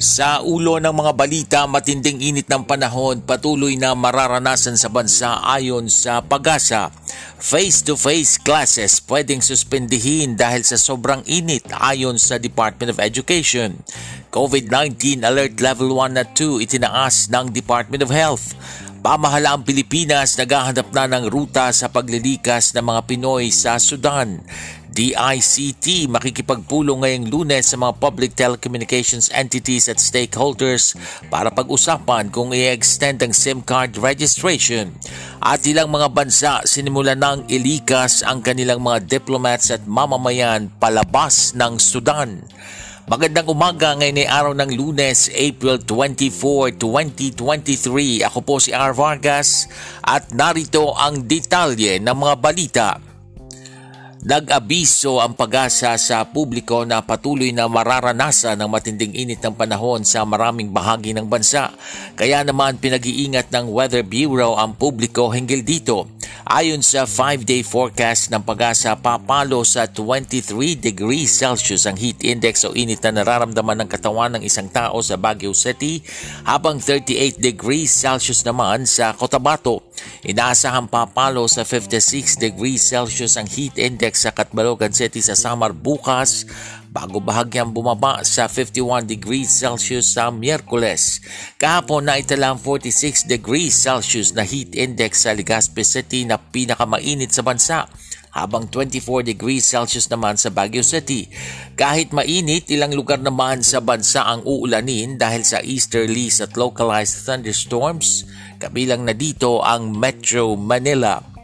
Sa ulo ng mga balita, matinding init ng panahon patuloy na mararanasan sa bansa ayon sa pag-asa. Face-to-face classes pwedeng suspendihin dahil sa sobrang init ayon sa Department of Education. COVID-19 Alert Level 1 at 2 itinaas ng Department of Health. Pamahalaang Pilipinas naghahanap na ng ruta sa paglilikas ng mga Pinoy sa Sudan. DICT makikipagpulong ngayong lunes sa mga public telecommunications entities at stakeholders para pag-usapan kung i-extend ang SIM card registration. At ilang mga bansa sinimulan ng ilikas ang kanilang mga diplomats at mamamayan palabas ng Sudan. Magandang umaga ngayon ay araw ng lunes, April 24, 2023. Ako po si R. Vargas at narito ang detalye ng mga balita Nag-abiso ang pag-asa sa publiko na patuloy na mararanasan ng matinding init ng panahon sa maraming bahagi ng bansa. Kaya naman pinag-iingat ng Weather Bureau ang publiko hinggil dito. Ayon sa 5-day forecast ng pag-asa, papalo sa 23 degrees Celsius ang heat index o init na nararamdaman ng katawan ng isang tao sa Baguio City habang 38 degrees Celsius naman sa Cotabato. Inaasahan papalo sa 56 degrees Celsius ang heat index sa Catbalogan City sa Samar bukas bago bahagyang bumaba sa 51 degrees Celsius sa Miyerkules. Kahapon na itala 46 degrees Celsius na heat index sa Legazpi City na pinakamainit sa bansa habang 24 degrees Celsius naman sa Baguio City. Kahit mainit, ilang lugar naman sa bansa ang uulanin dahil sa easterlies at localized thunderstorms, kabilang na dito ang Metro Manila.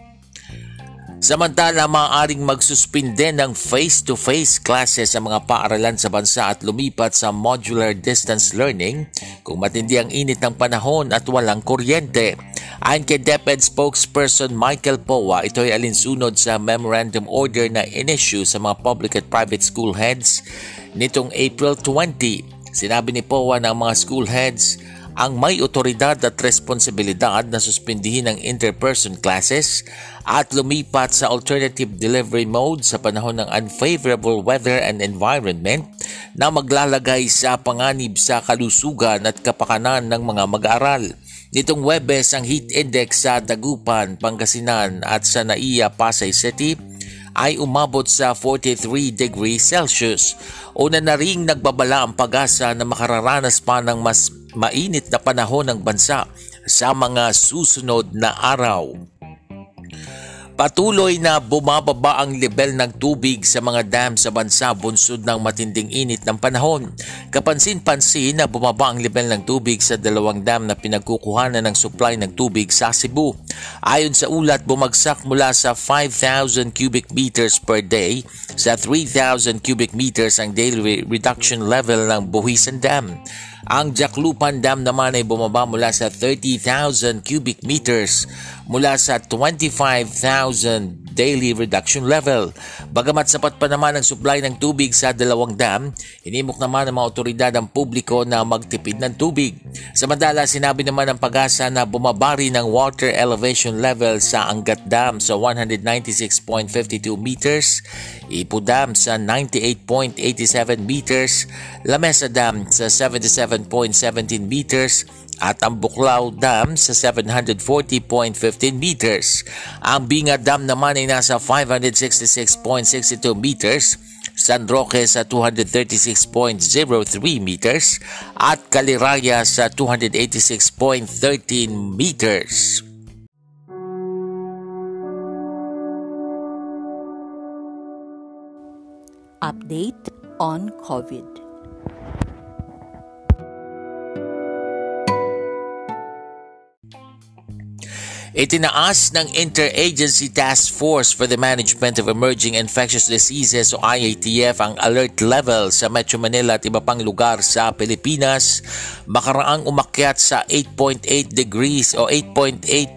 Samantala, maaaring magsuspinde ng face-to-face classes sa mga paaralan sa bansa at lumipat sa modular distance learning kung matindi ang init ng panahon at walang kuryente. Ayon kay DepEd spokesperson Michael Powa, ito ay alinsunod sa memorandum order na in-issue sa mga public at private school heads nitong April 20. Sinabi ni Powa ng mga school heads ang may otoridad at responsibilidad na suspindihin ang interperson classes at lumipat sa alternative delivery mode sa panahon ng unfavorable weather and environment na maglalagay sa panganib sa kalusugan at kapakanan ng mga mag-aaral. Nitong Webes ang heat index sa Dagupan, Pangasinan at sa Naiya, Pasay City ay umabot sa 43 degrees Celsius. Una na ring nagbabala ang pag-asa na makararanas pa ng mas mainit na panahon ng bansa sa mga susunod na araw. Patuloy na bumababa ang level ng tubig sa mga dam sa bansa bunsod ng matinding init ng panahon. Kapansin-pansin na bumaba ang level ng tubig sa dalawang dam na pinagkukuhanan ng supply ng tubig sa Cebu. Ayon sa ulat, bumagsak mula sa 5,000 cubic meters per day sa 3,000 cubic meters ang daily reduction level ng Buhisan Dam. Ang Jaklupan Dam naman ay bumaba mula sa 30,000 cubic meters mula sa 25,000 daily reduction level. Bagamat sapat pa naman ang supply ng tubig sa dalawang dam, hinimok naman ng mga otoridad ang publiko na magtipid ng tubig. Samantala, sinabi naman ng pag-asa na bumabari ng water elevation level sa Angat Dam sa 196.52 meters, Ipo Dam sa 98.87 meters, Lamesa Dam sa 77.17 meters, at ang Buklaw Dam sa 740.15 meters. Ang Binga Dam naman ay nasa 566.62 meters, San Roque sa 236.03 meters at Kaliraya sa 286.13 meters. Update on COVID. Itinaas ng Interagency Task Force for the Management of Emerging Infectious Diseases o IATF ang alert level sa Metro Manila at iba pang lugar sa Pilipinas makaraang umakyat sa 8.8 degrees o 8.8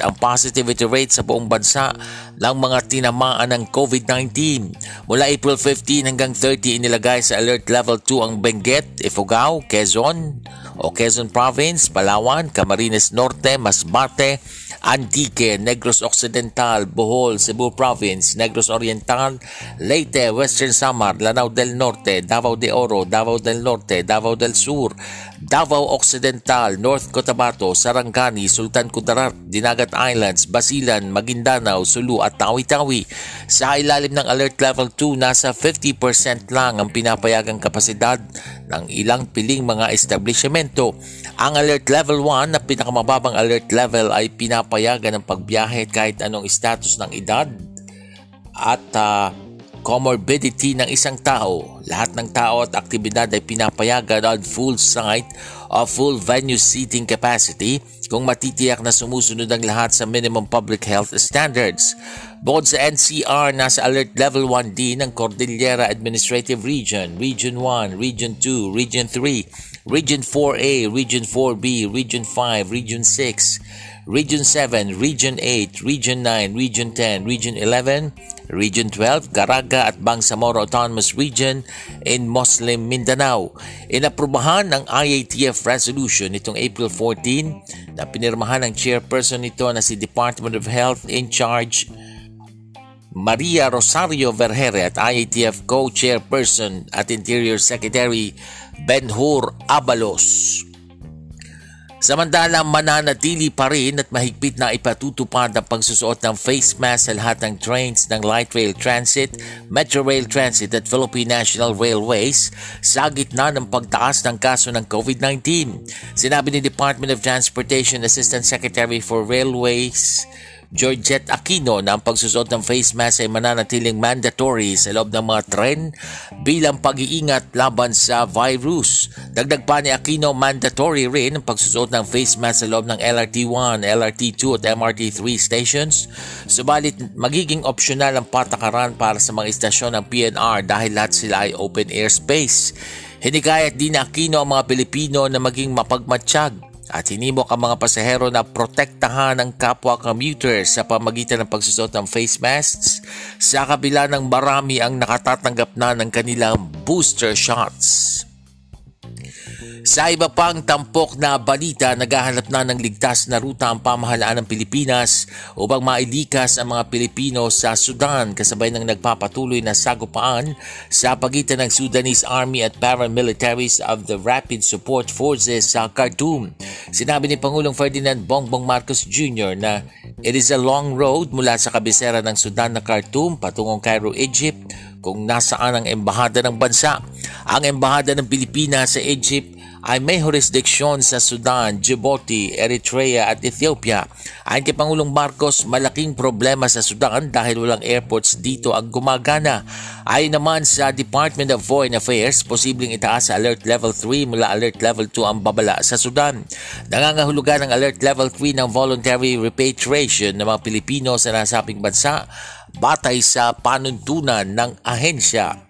ang positivity rate sa buong bansa ng mga tinamaan ng COVID-19. Mula April 15 hanggang 30 inilagay sa Alert Level 2 ang Benguet, Ifugao, Quezon o Province, Palawan, Camarines Norte, Masbate, Antique, Negros Occidental, Bohol, Cebu Province, Negros Oriental, Leyte, Western Samar, Lanao del Norte, Davao de Oro, Davao del Norte, Davao del Sur, Davao Occidental, North Cotabato, Sarangani, Sultan Kudarat, Dinagat Islands, Basilan, Maguindanao, Sulu at Tawi-Tawi. Sa ilalim ng Alert Level 2, nasa 50% lang ang pinapayagang kapasidad ng ilang piling mga establishmento. Ang Alert Level 1 na pinakamababang alert level ay pinapayagan ng pagbiyahe kahit anong status ng edad at uh, comorbidity ng isang tao. Lahat ng tao at aktibidad ay pinapayagan on full site o full venue seating capacity kung matitiyak na sumusunod ang lahat sa minimum public health standards. Bukod sa NCR, nasa alert level 1 din ng Cordillera Administrative Region, Region 1, Region 2, Region 3, Region 4A, Region 4B, Region 5, Region 6, Region 7, Region 8, Region 9, Region 10, Region 11, Region 12, Garaga at Bangsamoro Autonomous Region in Muslim Mindanao. Inaprubahan ang IATF resolution nitong April 14 na pinirmahan ng chairperson nito na si Department of Health in charge Maria Rosario Vergere at IATF co-chairperson at Interior Secretary Benhur Abalos. Samantala, mananatili pa rin at mahigpit na ipatutupad ang pagsusuot ng face mask sa lahat ng trains ng Light Rail Transit, Metro Rail Transit at Philippine National Railways sa gitna ng pagtaas ng kaso ng COVID-19. Sinabi ni Department of Transportation Assistant Secretary for Railways Georgette Aquino na ang pagsusot ng face mask ay mananatiling mandatory sa loob ng mga tren bilang pag-iingat laban sa virus. Dagdag pa ni Aquino, mandatory rin ang pagsusot ng face mask sa loob ng LRT1, LRT2 at MRT3 stations. Subalit magiging optional ang patakaran para sa mga istasyon ng PNR dahil lahat sila ay open air space. Hinikayat din ni Aquino ang mga Pilipino na maging mapagmatsyag at hinimok ang mga pasahero na protektahan ang kapwa commuters sa pamagitan ng pagsusot ng face masks sa kabila ng marami ang nakatatanggap na ng kanilang booster shots. Sa iba pang tampok na balita, naghahanap na ng ligtas na ruta ang pamahalaan ng Pilipinas upang mailikas ang mga Pilipino sa Sudan kasabay ng nagpapatuloy na sagupaan sa pagitan ng Sudanese Army at paramilitaries of the Rapid Support Forces sa Khartoum. Sinabi ni Pangulong Ferdinand Bongbong Marcos Jr. na it is a long road mula sa kabisera ng Sudan na Khartoum patungong Cairo, Egypt kung nasaan ang embahada ng bansa. Ang embahada ng Pilipinas sa Egypt ay may jurisdiksyon sa Sudan, Djibouti, Eritrea at Ethiopia. Ayon kay Pangulong Marcos, malaking problema sa Sudan dahil walang airports dito ang gumagana. Ayon naman sa Department of Foreign Affairs, posibleng itaas sa Alert Level 3 mula Alert Level 2 ang babala sa Sudan. Nangangahulugan ng Alert Level 3 ng voluntary repatriation ng mga Pilipino sa nasabing bansa batay sa panuntunan ng ahensya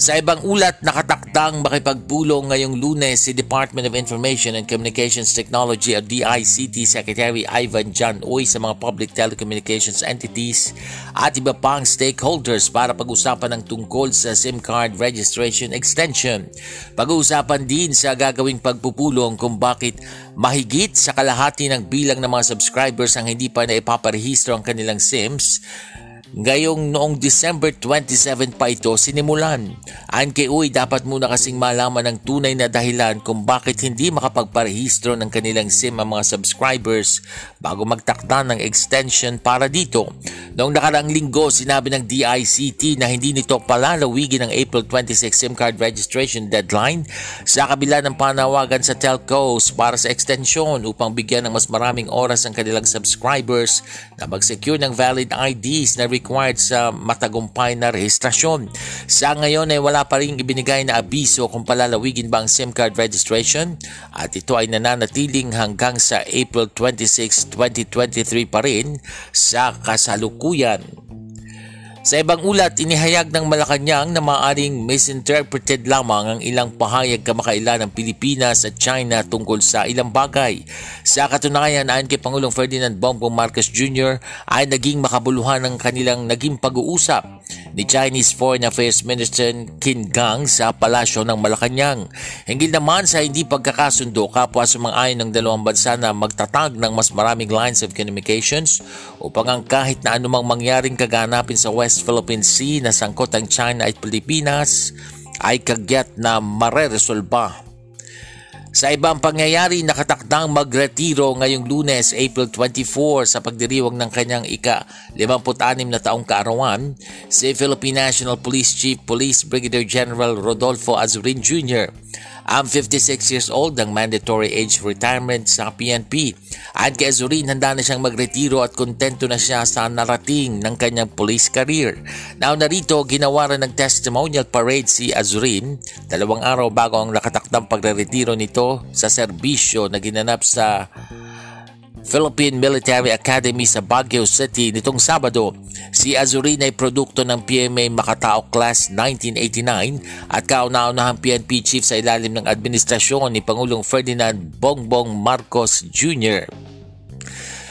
sa ibang ulat, nakatakdang makipagpulong ngayong lunes si Department of Information and Communications Technology at DICT Secretary Ivan John Uy sa mga public telecommunications entities at iba pang stakeholders para pag-usapan ng tungkol sa SIM card registration extension. Pag-uusapan din sa gagawing pagpupulong kung bakit mahigit sa kalahati ng bilang ng mga subscribers ang hindi pa na ipaparehistro ang kanilang SIMs Ngayong noong December 27 pa ito sinimulan. Kay Uy, dapat muna kasing malaman ng tunay na dahilan kung bakit hindi makapagparehistro ng kanilang SIM ang mga subscribers bago magtakda ng extension para dito. Noong nakaraang linggo, sinabi ng DICT na hindi nito palalawigin ang April 26 SIM card registration deadline sa kabila ng panawagan sa telcos para sa extension upang bigyan ng mas maraming oras ang kanilang subscribers na mag-secure ng valid IDs na required sa matagumpay na rehistrasyon. Sa ngayon ay wala pa rin ibinigay na abiso kung palalawigin ba ang SIM card registration at ito ay nananatiling hanggang sa April 26, 2023 pa rin sa kasalukuyan. Sa ibang ulat, inihayag ng Malacanang na maaaring misinterpreted lamang ang ilang pahayag kamakailan ng Pilipinas at China tungkol sa ilang bagay. Sa katunayan, ayon kay Pangulong Ferdinand Bongbong Marcos Jr. ay naging makabuluhan ng kanilang naging pag-uusap ni Chinese Foreign Affairs Minister Qin Gang sa palasyo ng Malacanang. Hinggil naman sa hindi pagkakasundo kapwa sumang-ayon ng dalawang bansa na magtatag ng mas maraming lines of communications upang ang kahit na anumang mangyaring kaganapin sa West Philippine Sea na sangkot ang China at Pilipinas ay kagyat na mareresolba. Sa ibang pangyayari, nakatakdang magretiro ngayong lunes, April 24 sa pagdiriwang ng kanyang ika-56 na taong kaarawan, si Philippine National Police Chief Police Brigadier General Rodolfo Azurin Jr. Ang 56 years old ang mandatory age retirement sa PNP. At kay Azurin, handa na siyang magretiro at kontento na siya sa narating ng kanyang police career. Now narito, ginawaran ng testimonial parade si Azurin dalawang araw bago ang nakatakdang pagre-retiro nito sa serbisyo na ginanap sa Philippine Military Academy sa Baguio City nitong Sabado. Si Azurin ay produkto ng PMA Makatao Class 1989 at kauna-unahang PNP chief sa ilalim ng administrasyon ni Pangulong Ferdinand Bongbong Marcos Jr.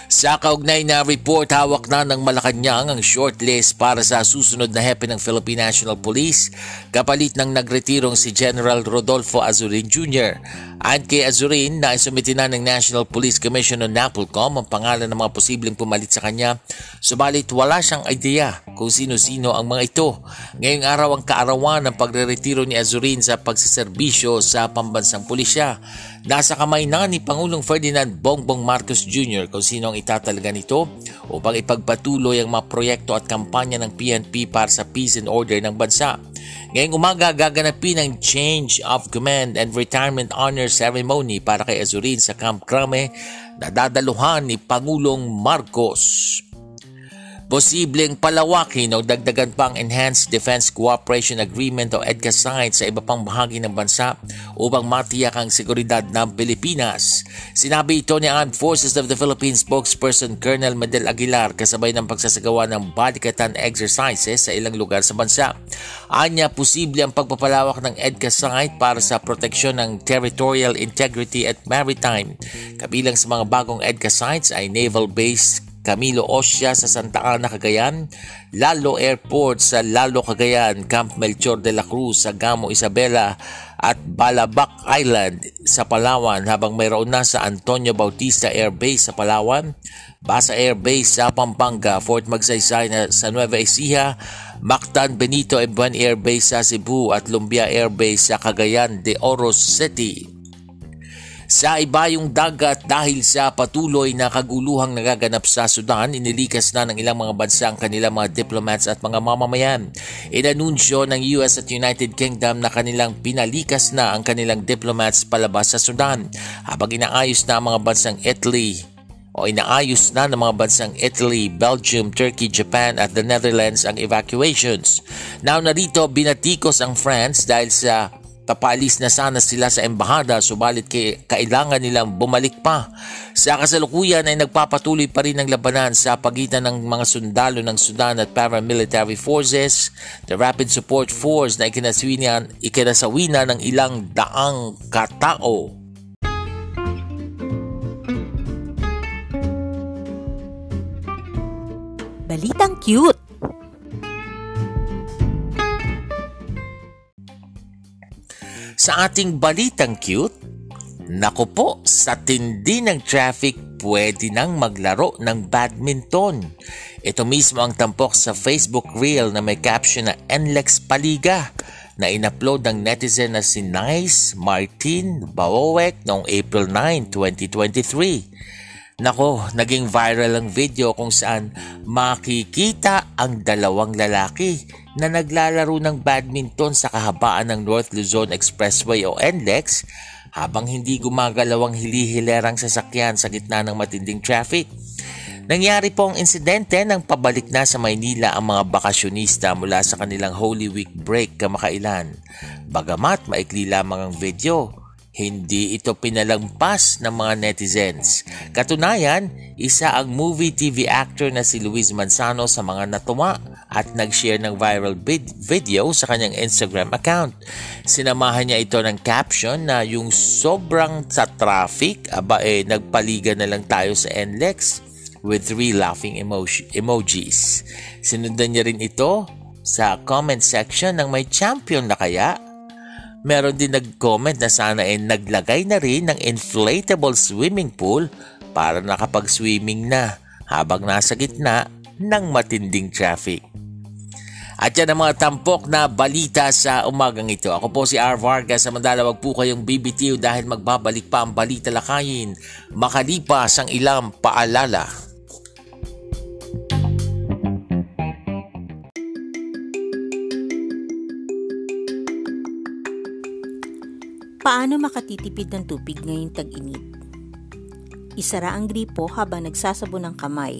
Sa kaugnay na report, hawak na ng Malacanang ang shortlist para sa susunod na hepe ng Philippine National Police kapalit ng nagretirong si General Rodolfo Azurin Jr. Ayon kay Azurin na isumiti na ng National Police Commission o NAPOLCOM ang pangalan ng mga posibleng pumalit sa kanya subalit wala siyang idea kung sino-sino ang mga ito. Ngayong araw ang kaarawan ng pagre-retiro ni Azurin sa pagsiservisyo sa pambansang pulisya. Nasa kamay na ni Pangulong Ferdinand Bongbong Marcos Jr. kung sino ang itatalaga nito upang ipagpatuloy ang mga proyekto at kampanya ng PNP para sa peace and order ng bansa. Ngayong umaga gaganapin ang Change of Command and Retirement Honor Ceremony para kay Azurin sa Camp Crame na dadaluhan ni Pangulong Marcos. Posibleng palawakin o dagdagan pang Enhanced Defense Cooperation Agreement o EDCA site sa iba pang bahagi ng bansa upang matiyak ang seguridad ng Pilipinas. Sinabi ito ni Armed Forces of the Philippines spokesperson Colonel Medel Aguilar kasabay ng pagsasagawa ng badikatan exercises sa ilang lugar sa bansa. Anya, posible ang pagpapalawak ng EDCA site para sa proteksyon ng territorial integrity at maritime. Kabilang sa mga bagong EDCA sites ay naval base Camilo Osya sa Santa Ana, Cagayan, Lalo Airport sa Lalo, Cagayan, Camp Melchor de la Cruz sa Gamo, Isabela at Balabac Island sa Palawan. Habang mayroon na sa Antonio Bautista Air Base sa Palawan, Basa Air Base sa Pampanga, Fort Magsaysay sa Nueva Ecija, Mactan Benito Ebuan Air Base sa Cebu at Lumbia Air Base sa Cagayan de Oro City sa ibayong dagat dahil sa patuloy na kaguluhang nagaganap sa Sudan, inilikas na ng ilang mga bansa ang kanilang mga diplomats at mga mamamayan. Inanunsyo ng US at United Kingdom na kanilang pinalikas na ang kanilang diplomats palabas sa Sudan habang inaayos na ang mga bansang Italy, o inaayos na ng mga bansang Italy, Belgium, Turkey, Japan at the Netherlands ang evacuations. Now narito binatikos ang France dahil sa Papalis na sana sila sa embahada subalit kay, kailangan nilang bumalik pa. Sa kasalukuyan ay nagpapatuloy pa rin ang labanan sa pagitan ng mga sundalo ng Sudan at paramilitary forces, the Rapid Support Force na ikinasawina ng ilang daang katao. Balitang cute! Sa ating balitang cute, Nako po, sa tindi ng traffic, pwede nang maglaro ng badminton. Ito mismo ang tampok sa Facebook Reel na may caption na NLEX Paliga na inupload ng netizen na si Nice Martin Bawowek noong April 9, 2023. Nako, naging viral ang video kung saan makikita ang dalawang lalaki na naglalaro ng badminton sa kahabaan ng North Luzon Expressway o NLEX habang hindi gumagalaw ang hilihilerang sasakyan sa gitna ng matinding traffic. Nangyari po ang insidente nang pabalik na sa Maynila ang mga bakasyonista mula sa kanilang Holy Week break kamakailan. Bagamat maikli lamang ang video, hindi ito pinalampas ng mga netizens. Katunayan, isa ang movie TV actor na si Luis Manzano sa mga natuwa at nag-share ng viral vid- video sa kanyang Instagram account. Sinamahan niya ito ng caption na yung sobrang sa traffic, aba eh nagpaliga na lang tayo sa NLEX with three laughing emoji- emojis. Sinundan niya rin ito sa comment section ng may champion na kaya Meron din nag-comment na sana ay naglagay na rin ng inflatable swimming pool para nakapag-swimming na habang nasa gitna ng matinding traffic. At yan ang mga tampok na balita sa umagang ito. Ako po si R. Vargas. Samantala wag po kayong BBTO dahil magbabalik pa ang balita lakayin makalipas ang ilang paalala. Paano makatitipid ng tubig ngayong tag-init? Isara ang gripo habang nagsasabon ng kamay,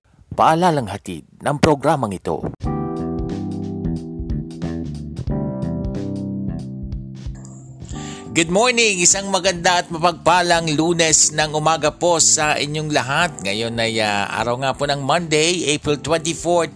Paalalang hatid ng programang ito. Good morning! Isang maganda at mapagpalang lunes ng umaga po sa inyong lahat. Ngayon ay uh, araw nga po ng Monday, April 24,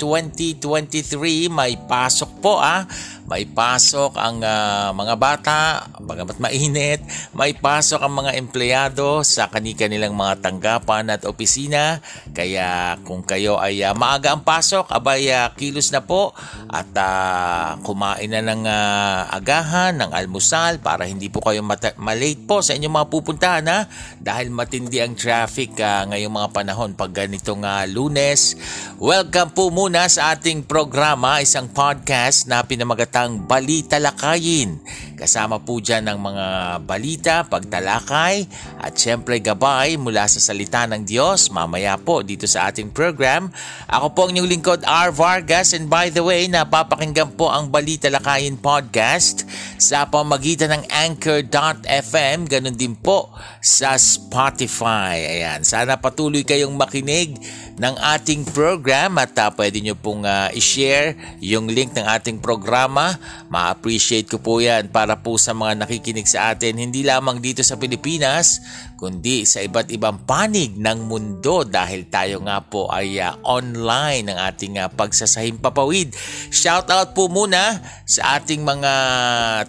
2023. May pasok po ah may pasok ang uh, mga bata, bagamat mainit, may pasok ang mga empleyado sa kani-kanilang mga tanggapan at opisina. Kaya kung kayo ay uh, maaga ang pasok, abay uh, kilos na po at uh, kumain na ng uh, agahan, ng almusal para hindi po kayo mata- malate po sa inyong mga pupuntahan ha? dahil matindi ang traffic uh, ngayong mga panahon pag ganitong uh, lunes. Welcome po muna sa ating programa, isang podcast na pinamagat palatang Balita Lakayin. Kasama po dyan ng mga balita, pagtalakay at syempre gabay mula sa salita ng Diyos mamaya po dito sa ating program. Ako po ang inyong lingkod R. Vargas and by the way napapakinggan po ang Balita Lakayin podcast sa pamagitan ng Anchor.fm ganun din po sa Spotify. Ayan, sana patuloy kayong makinig ng ating program at uh, pwede nyo pong uh, i-share yung link ng ating programa. Ma-appreciate ko po yan para po sa mga nakikinig sa atin. Hindi lamang dito sa Pilipinas kundi sa iba't ibang panig ng mundo dahil tayo nga po ay uh, online ng ating uh, pagsasahim papawid. Shout out po muna sa ating mga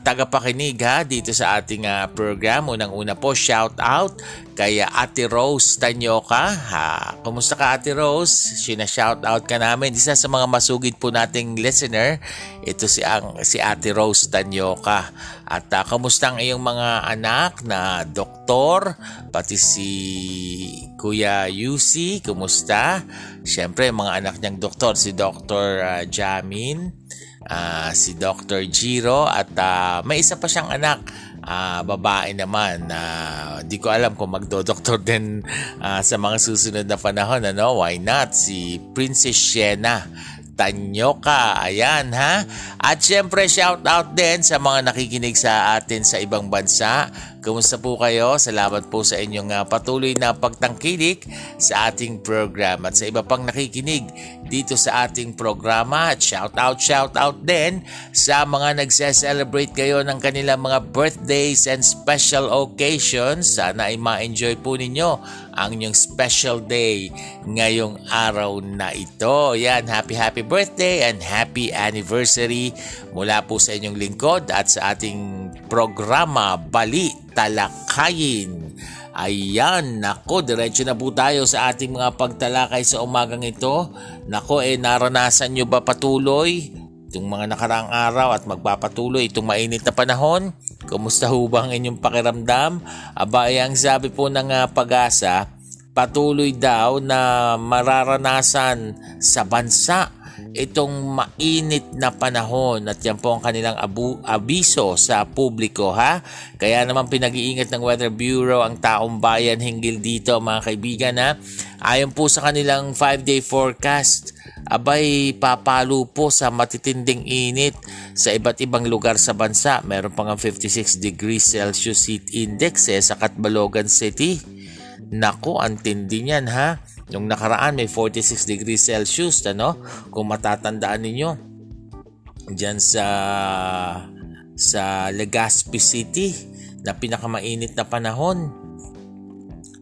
tagapakinig ha dito sa ating uh, program. Unang-una po shout out kay Ate Rose Tanyoka. Ha, kumusta ka Ate Rose? Sina-shout out ka namin. Isa sa mga masugid po nating listener, ito si ang si Ate Rose Tanyoka. At uh, kamusta ang iyong mga anak na doktor, pati si Kuya Yusi, kumusta? Siyempre, mga anak niyang doktor, si Dr. Uh, Jamin, uh, si Dr. Jiro, at uh, may isa pa siyang anak uh, babae naman na uh, di ko alam kung magdo-doktor din uh, sa mga susunod na panahon ano why not si Princess Shena Tanyoka. Ayan ha. At syempre shout out din sa mga nakikinig sa atin sa ibang bansa. Kumusta po kayo? Salamat po sa inyong uh, patuloy na pagtangkilik sa ating program at sa iba pang nakikinig dito sa ating programa. At shout out, shout out din sa mga nagse-celebrate kayo ng kanilang mga birthdays and special occasions. Sana ay ma-enjoy po ninyo ang inyong special day ngayong araw na ito. Yan, happy happy birthday and happy anniversary mula po sa inyong lingkod at sa ating programa Bali talakayin. Ayan, nako, diretso na po tayo sa ating mga pagtalakay sa umagang ito. Nako, eh naranasan nyo ba patuloy itong mga nakaraang araw at magpapatuloy itong mainit na panahon? Kumusta ho ba ang inyong pakiramdam? Aba, eh, ang sabi po ng uh, pag-asa, patuloy daw na mararanasan sa bansa itong mainit na panahon at yan po ang kanilang abu, abiso sa publiko ha. Kaya naman pinag-iingat ng Weather Bureau ang taong bayan hinggil dito mga kaibigan ha. Ayon po sa kanilang 5-day forecast, abay papalo po sa matitinding init sa iba't ibang lugar sa bansa. Meron pang 56 degrees Celsius heat index eh, sa Catbalogan City. Nako, ang tindi niyan ha. Nung nakaraan may 46 degrees Celsius, ano? Kung matatandaan ninyo. Diyan sa sa Legazpi City na pinakamainit na panahon.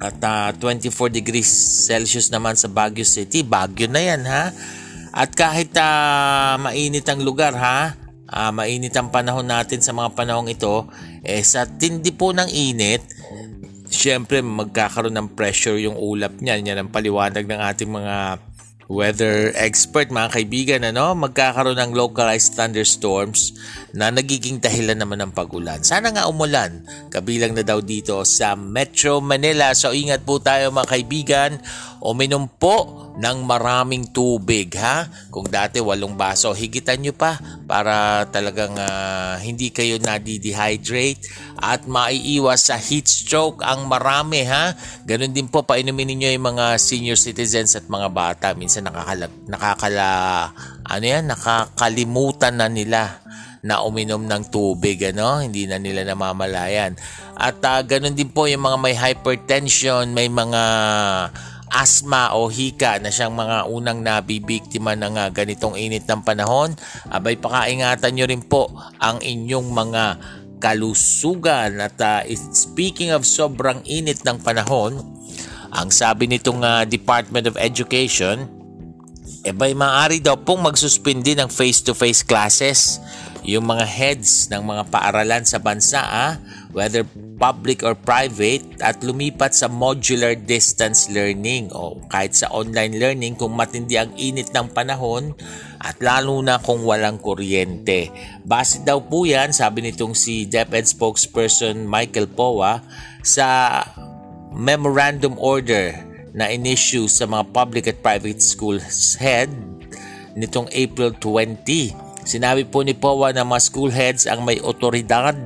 At uh, ah, 24 degrees Celsius naman sa Baguio City. Baguio na yan ha. At kahit uh, mainit ang lugar ha, uh, mainit ang panahon natin sa mga panahong ito, eh sa tindi po ng init, Siyempre, magkakaroon ng pressure yung ulap niyan. Yan ang paliwanag ng ating mga weather expert, mga kaibigan. Ano? Magkakaroon ng localized thunderstorms na nagiging dahilan naman ng pagulan. Sana nga umulan. Kabilang na daw dito sa Metro Manila. So ingat po tayo mga kaibigan. Uminom po ng maraming tubig ha. Kung dati walong baso, higitan nyo pa para talagang uh, hindi kayo nadi-dehydrate at maiiwas sa heat stroke ang marami ha. Ganon din po painumin niyo yung mga senior citizens at mga bata. Minsan nakakala, nakakala ano yan, nakakalimutan na nila na uminom ng tubig, ano? Hindi na nila namamalayan. At uh, ganun din po yung mga may hypertension, may mga asthma o hika na siyang mga unang nabibiktima ng uh, ganitong init ng panahon, abay pakaingatan nyo rin po ang inyong mga kalusugan at uh, speaking of sobrang init ng panahon, ang sabi nitong uh, Department of Education, eh bay maaari daw pong magsuspindi ng face-to-face classes yung mga heads ng mga paaralan sa bansa, ah, whether public or private, at lumipat sa modular distance learning o kahit sa online learning kung matindi ang init ng panahon at lalo na kung walang kuryente. Base daw po yan, sabi nitong si DepEd spokesperson Michael Powa, sa memorandum order na in-issue sa mga public at private schools head nitong April 20 Sinabi po ni POA na mga school heads ang may otoridad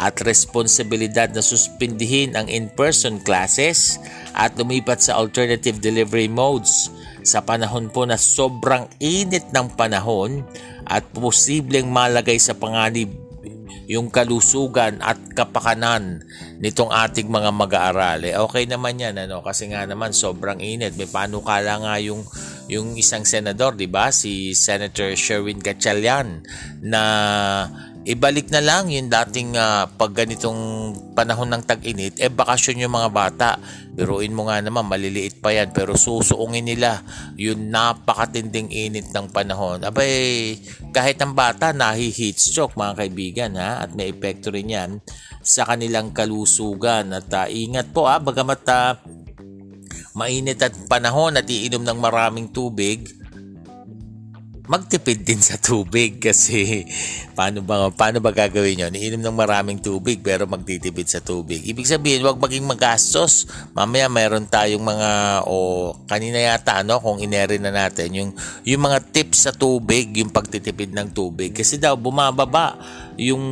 at responsibilidad na suspindihin ang in-person classes at lumipat sa alternative delivery modes sa panahon po na sobrang init ng panahon at posibleng malagay sa panganib yung kalusugan at kapakanan nitong ating mga mag-aaral. Eh, okay naman yan, ano? Kasi nga naman, sobrang init. May panukala nga yung yung isang senador, 'di ba, si Senator Sherwin Gatchalian na ibalik na lang yung dating uh, pag ganitong panahon ng tag-init, eh bakasyon yung mga bata. Biruin mo nga naman, maliliit pa yan, pero susuungin nila yung napakatinding init ng panahon. Abay, kahit ang bata nahi-heat stroke mga kaibigan ha, at may epekto rin yan sa kanilang kalusugan. At uh, ingat po ha, bagamat uh, mainit at panahon at iinom ng maraming tubig, magtipid din sa tubig kasi paano ba paano ba gagawin yon? Iinom ng maraming tubig pero magtitipid sa tubig. Ibig sabihin, wag maging magastos. Mamaya meron tayong mga o kanina yata ano kung inere na natin yung yung mga tips sa tubig, yung pagtitipid ng tubig kasi daw bumababa yung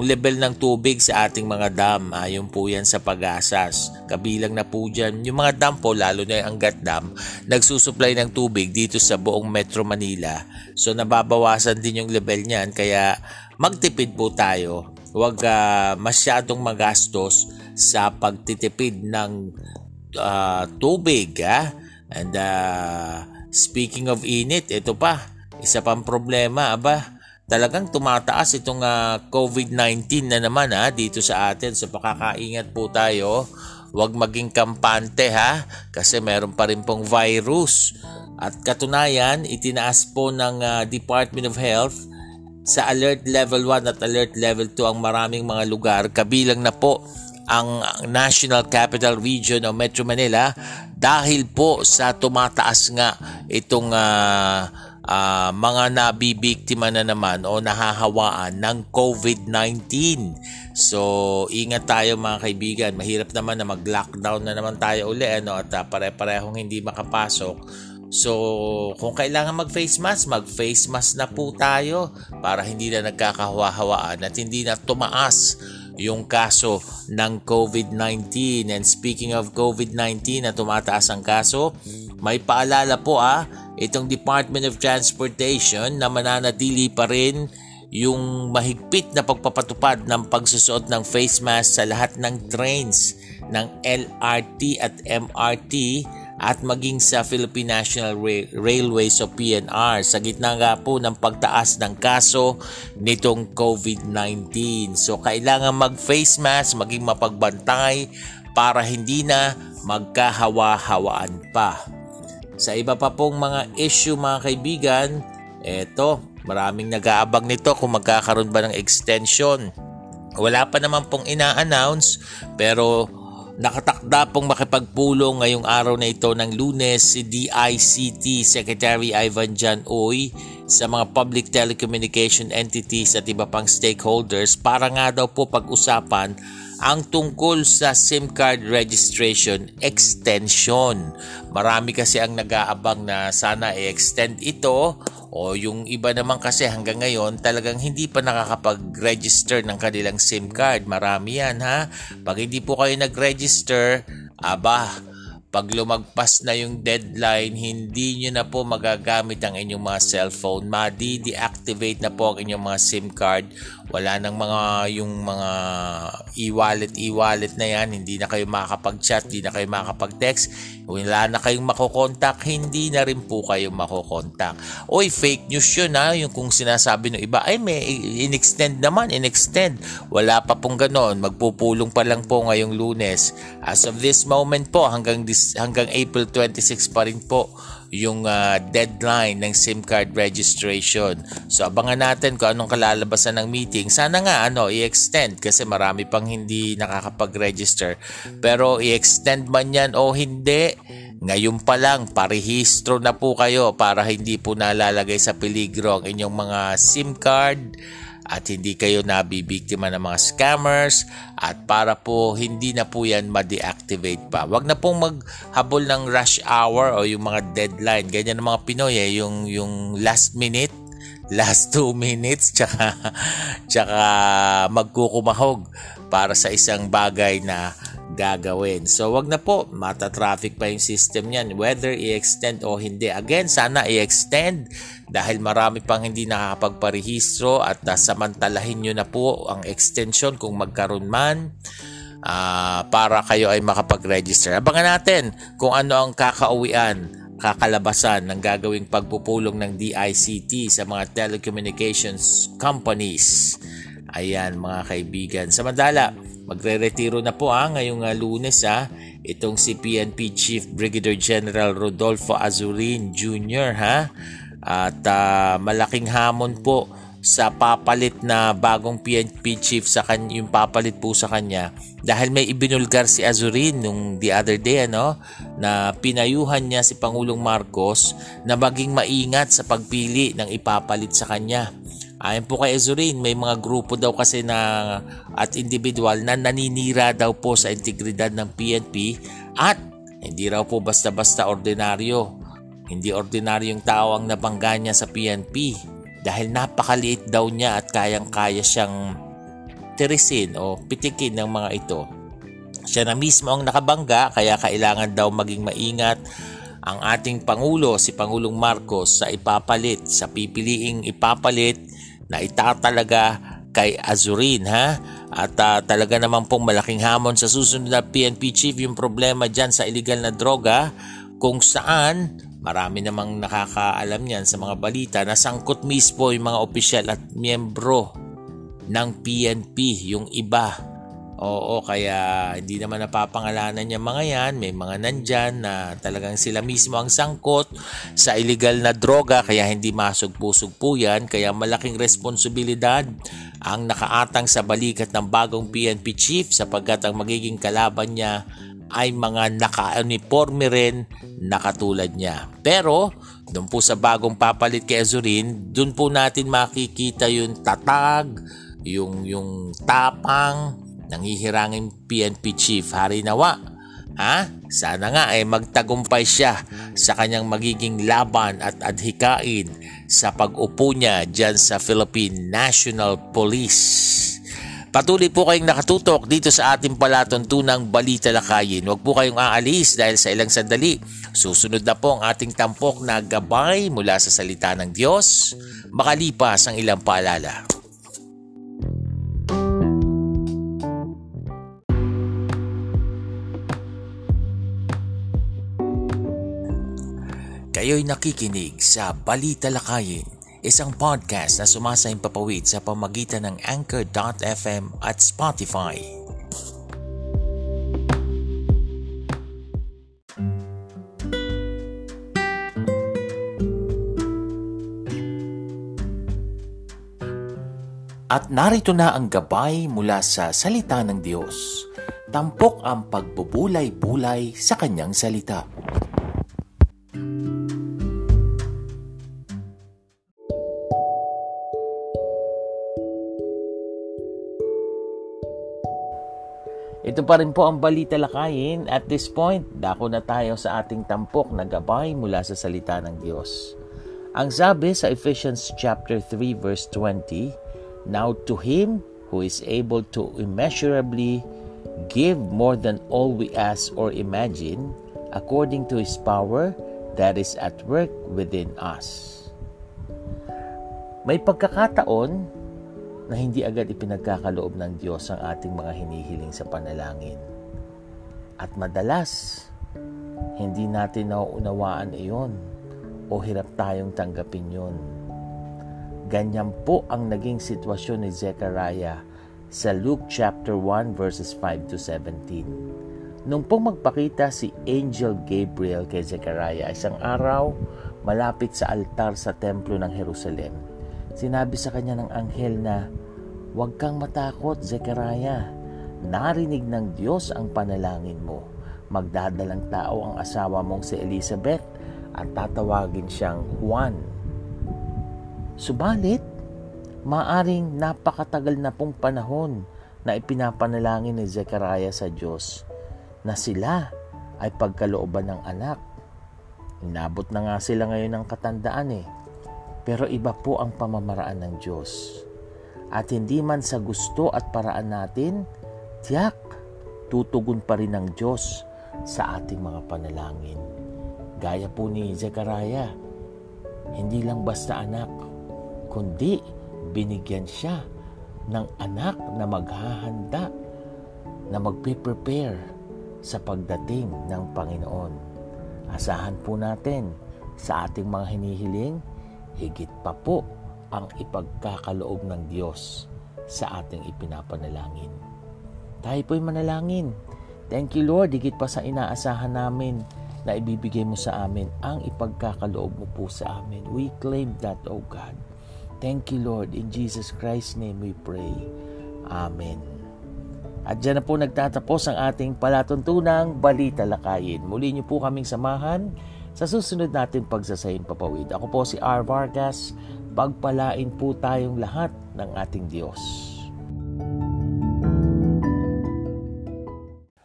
level ng tubig sa ating mga dam. Ayon po yan sa pag-asas. Kabilang na po dyan yung mga dam po, lalo na yung Angat Dam, nagsusupply ng tubig dito sa buong Metro Manila. So nababawasan din yung level niyan kaya magtipid po tayo. Huwag uh, masyadong magastos sa pagtitipid ng uh, tubig. Ha? And uh, speaking of init, ito pa, isa pang problema, aba, talagang tumataas itong uh, COVID-19 na naman ha, dito sa atin. So pakakaingat po tayo. Huwag maging kampante ha kasi meron pa rin pong virus. At katunayan, itinaas po ng uh, Department of Health sa Alert Level 1 at Alert Level 2 ang maraming mga lugar. Kabilang na po ang National Capital Region o Metro Manila dahil po sa tumataas nga itong uh, uh, mga nabibiktima na naman o nahahawaan ng COVID-19. So, ingat tayo mga kaibigan. Mahirap naman na mag-lockdown na naman tayo uli ano, at uh, pare-parehong hindi makapasok. So, kung kailangan mag-face mask, mag-face mask na po tayo para hindi na nagkakahawa-hawaan at hindi na tumaas yung kaso ng COVID-19. And speaking of COVID-19 na tumataas ang kaso, may paalala po ah, itong Department of Transportation na mananatili pa rin yung mahigpit na pagpapatupad ng pagsusuot ng face mask sa lahat ng trains ng LRT at MRT at maging sa Philippine National Railways o PNR sa gitna nga po ng pagtaas ng kaso nitong COVID-19. So kailangan mag-face mask, maging mapagbantay para hindi na magkahawa-hawaan pa. Sa iba pa pong mga issue mga kaibigan, eto, Maraming nag-aabang nito kung magkakaroon ba ng extension. Wala pa naman pong ina-announce pero nakatakda pong makipagpulong ngayong araw na ito ng lunes si DICT Secretary Ivan Jan Uy sa mga public telecommunication entities at iba pang stakeholders para nga daw po pag-usapan ang tungkol sa SIM card registration extension. Marami kasi ang nag-aabang na sana i-extend ito o yung iba naman kasi hanggang ngayon talagang hindi pa nakakapag-register ng kanilang SIM card. Marami yan ha. Pag hindi po kayo nag-register, aba, pag lumagpas na yung deadline, hindi nyo na po magagamit ang inyong mga cellphone. Ma-deactivate na po ang inyong mga SIM card. Wala nang mga yung mga e-wallet e-wallet na yan. Hindi na kayo makakapag-chat, hindi na kayo makakapag-text. Wala na kayong makokontak, hindi na rin po kayo makokontak. Oy, fake news yun ha. Yung kung sinasabi ng iba, ay may in-extend naman, in-extend. Wala pa pong ganon. Magpupulong pa lang po ngayong lunes. As of this moment po, hanggang this hanggang April 26 pa rin po yung uh, deadline ng SIM card registration. So abangan natin kung anong kalalabasan ng meeting. Sana nga ano i-extend kasi marami pang hindi nakakapag-register. Pero i-extend man yan o hindi, ngayon pa lang parehistro na po kayo para hindi po nalalagay sa peligro ang inyong mga SIM card at hindi kayo nabibiktima ng mga scammers at para po hindi na po yan ma-deactivate pa. Huwag na pong maghabol ng rush hour o yung mga deadline. Ganyan ng mga Pinoy eh, yung, yung last minute last 2 minutes tsaka, tsaka magkukumahog para sa isang bagay na gagawin. So wag na po, mata-traffic pa yung system niyan whether i-extend o hindi. Again, sana i-extend dahil marami pang hindi nakakapagparehistro at uh, samantalahin nyo na po ang extension kung magkaroon man uh, para kayo ay makapag-register. Abangan natin kung ano ang kakauwian kakalabasan ng gagawing pagpupulong ng DICT sa mga telecommunications companies. Ayan mga kaibigan. Samantala, Magre-retiro na po ah, ngayong uh, lunes ah, itong si PNP Chief Brigadier General Rodolfo Azurin Jr. ha. At uh, malaking hamon po sa papalit na bagong PNP chief sa kanya, yung papalit po sa kanya dahil may ibinulgar si Azurin nung the other day ano na pinayuhan niya si Pangulong Marcos na maging maingat sa pagpili ng ipapalit sa kanya Ayon po kay Azurin, may mga grupo daw kasi na at individual na naninira daw po sa integridad ng PNP at hindi raw po basta-basta ordinaryo. Hindi ordinaryong tao ang nabangga niya sa PNP dahil napakaliit daw niya at kayang-kaya siyang tirisin o pitikin ng mga ito. Siya na mismo ang nakabangga kaya kailangan daw maging maingat ang ating Pangulo, si Pangulong Marcos sa ipapalit, sa pipiliing ipapalit na itatalaga kay Azurin ha at uh, talaga naman pong malaking hamon sa susunod na PNP chief yung problema dyan sa illegal na droga kung saan marami namang nakakaalam niyan sa mga balita na sangkot mismo yung mga opisyal at miyembro ng PNP yung iba Oo, kaya hindi naman napapangalanan niya mga yan. May mga nandyan na talagang sila mismo ang sangkot sa illegal na droga kaya hindi masugpo-sugpo yan. Kaya malaking responsibilidad ang nakaatang sa balikat ng bagong PNP chief sapagkat ang magiging kalaban niya ay mga naka-uniforme rin na katulad niya. Pero, doon po sa bagong papalit kay Azurin, doon po natin makikita yung tatag, yung yung tapang nanghihirangin PNP chief Hari Nawa. Ha? Sana nga ay eh, magtagumpay siya sa kanyang magiging laban at adhikain sa pag-upo niya dyan sa Philippine National Police. Patuloy po kayong nakatutok dito sa ating palatuntunang Balita Lakayin. Huwag po kayong aalis dahil sa ilang sandali. Susunod na po ang ating tampok na gabay mula sa salita ng Diyos makalipas ang ilang paalala. Kayo'y nakikinig sa Balita Lakayin isang podcast na sumasayang papawid sa pamagitan ng Anchor.fm at Spotify. At narito na ang gabay mula sa salita ng Diyos. Tampok ang pagbubulay-bulay sa kanyang salita. Ito pa rin po ang balita lakayin. At this point, dako na tayo sa ating tampok na gabay mula sa salita ng Diyos. Ang sabi sa Ephesians chapter 3 verse 20, Now to Him who is able to immeasurably give more than all we ask or imagine, according to His power that is at work within us. May pagkakataon na hindi agad ipinagkakaloob ng Diyos ang ating mga hinihiling sa panalangin. At madalas, hindi natin nauunawaan iyon o hirap tayong tanggapin yon. Ganyan po ang naging sitwasyon ni Zechariah sa Luke chapter 1 verses 5 to 17. Nung pong magpakita si Angel Gabriel kay Zechariah isang araw malapit sa altar sa templo ng Jerusalem, Sinabi sa kanya ng anghel na, Huwag kang matakot, Zechariah. Narinig ng Diyos ang panalangin mo. Magdadalang tao ang asawa mong si Elizabeth at tatawagin siyang Juan. Subalit, maaring napakatagal na pong panahon na ipinapanalangin ni Zechariah sa Diyos na sila ay pagkalooban ng anak. Inabot na nga sila ngayon ng katandaan eh pero iba po ang pamamaraan ng Diyos. At hindi man sa gusto at paraan natin, tiyak, tutugon pa rin ng Diyos sa ating mga panalangin. Gaya po ni Zechariah, hindi lang basta anak, kundi binigyan siya ng anak na maghahanda, na magpe-prepare sa pagdating ng Panginoon. Asahan po natin sa ating mga hinihiling, higit pa po ang ipagkakaloob ng Diyos sa ating ipinapanalangin. Tayo po'y manalangin. Thank you Lord, higit pa sa inaasahan namin na ibibigay mo sa amin ang ipagkakaloob mo po sa amin. We claim that, O God. Thank you Lord. In Jesus Christ's name we pray. Amen. At dyan na po nagtatapos ang ating palatuntunang Balita Lakayin. Muli niyo po kaming samahan sa susunod natin pagsasayin papawid. Ako po si R. Vargas. Pagpalain po tayong lahat ng ating Diyos.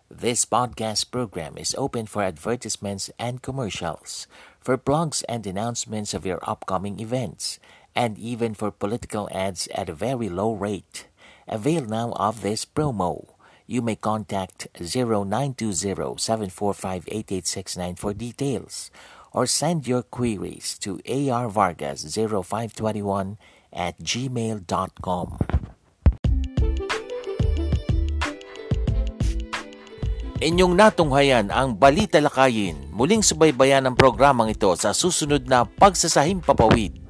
This podcast program is open for advertisements and commercials, for blogs and announcements of your upcoming events, and even for political ads at a very low rate. Avail now of this promo. you may contact 0920-745-8869 for details or send your queries to arvargas0521 at gmail.com. Inyong natunghayan ang Balita Lakayin. Muling subaybayan ang programang ito sa susunod na Pagsasahim Papawid